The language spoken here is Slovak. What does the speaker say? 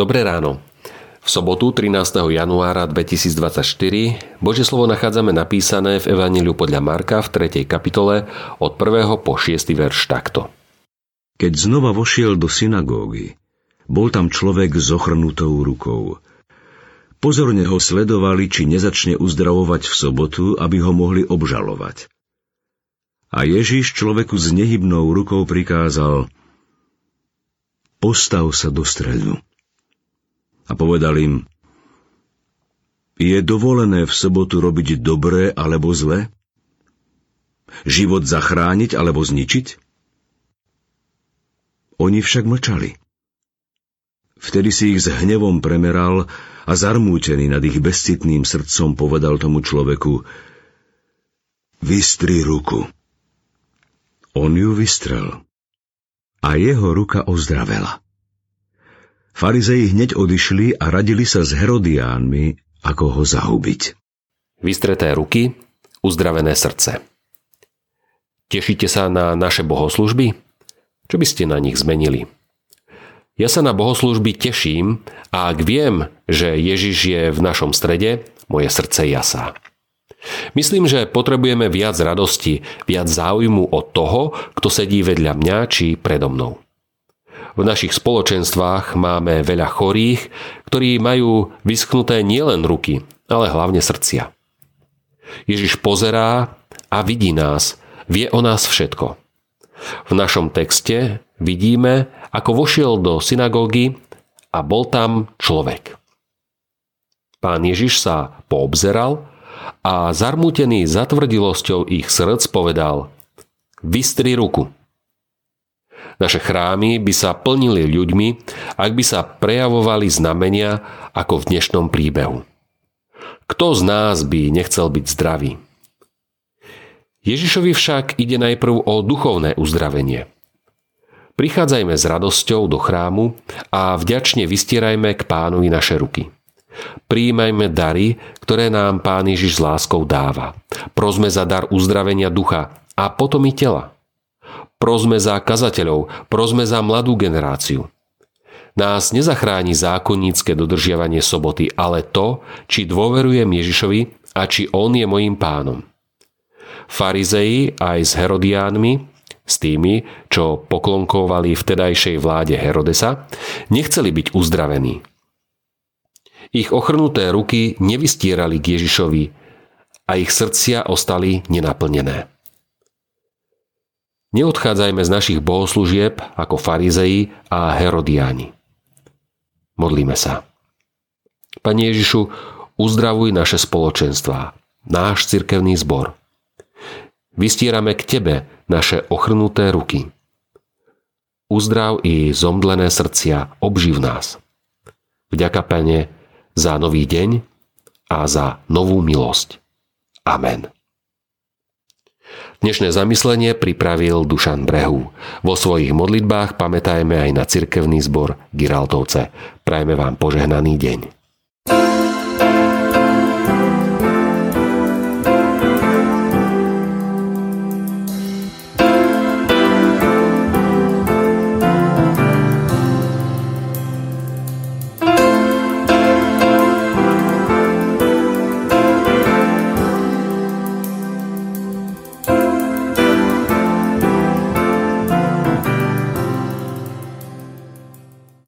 Dobré ráno. V sobotu 13. januára 2024 Božie slovo nachádzame napísané v Evaníliu podľa Marka v 3. kapitole od 1. po 6. verš takto. Keď znova vošiel do synagógy, bol tam človek s ochrnutou rukou. Pozorne ho sledovali, či nezačne uzdravovať v sobotu, aby ho mohli obžalovať. A Ježiš človeku s nehybnou rukou prikázal Postav sa do stredu a povedal im, je dovolené v sobotu robiť dobré alebo zlé? Život zachrániť alebo zničiť? Oni však mlčali. Vtedy si ich s hnevom premeral a zarmútený nad ich bezcitným srdcom povedal tomu človeku Vystri ruku. On ju vystrel a jeho ruka ozdravela. Farizei hneď odišli a radili sa s Herodiánmi, ako ho zahubiť. Vystreté ruky, uzdravené srdce. Tešíte sa na naše bohoslužby? Čo by ste na nich zmenili? Ja sa na bohoslužby teším a ak viem, že Ježiš je v našom strede, moje srdce jasá. Myslím, že potrebujeme viac radosti, viac záujmu od toho, kto sedí vedľa mňa či predo mnou. V našich spoločenstvách máme veľa chorých, ktorí majú vyschnuté nielen ruky, ale hlavne srdcia. Ježiš pozerá a vidí nás, vie o nás všetko. V našom texte vidíme, ako vošiel do synagógy a bol tam človek. Pán Ježiš sa poobzeral a zarmútený zatvrdilosťou ich srdc povedal Vystri ruku. Naše chrámy by sa plnili ľuďmi, ak by sa prejavovali znamenia ako v dnešnom príbehu. Kto z nás by nechcel byť zdravý? Ježišovi však ide najprv o duchovné uzdravenie. Prichádzajme s radosťou do chrámu a vďačne vystierajme k pánovi naše ruky. Príjmajme dary, ktoré nám Pán Ježiš s láskou dáva. Prosme za dar uzdravenia ducha a potom i tela. Prosme za kazateľov, prosme za mladú generáciu. Nás nezachráni zákonnícke dodržiavanie soboty, ale to, či dôverujem Ježišovi a či On je mojím pánom. Farizei aj s Herodiánmi, s tými, čo poklonkovali vtedajšej vláde Herodesa, nechceli byť uzdravení. Ich ochrnuté ruky nevystierali k Ježišovi a ich srdcia ostali nenaplnené. Neodchádzajme z našich bohoslúžieb ako farizei a herodiáni. Modlíme sa. Pane Ježišu, uzdravuj naše spoločenstvá, náš cirkevný zbor. Vystierame k Tebe naše ochrnuté ruky. Uzdrav i zomdlené srdcia, obživ nás. Vďaka, Pane, za nový deň a za novú milosť. Amen. Dnešné zamyslenie pripravil Dušan Brehu. Vo svojich modlitbách pamätajme aj na cirkevný zbor Giraltovce. Prajme vám požehnaný deň.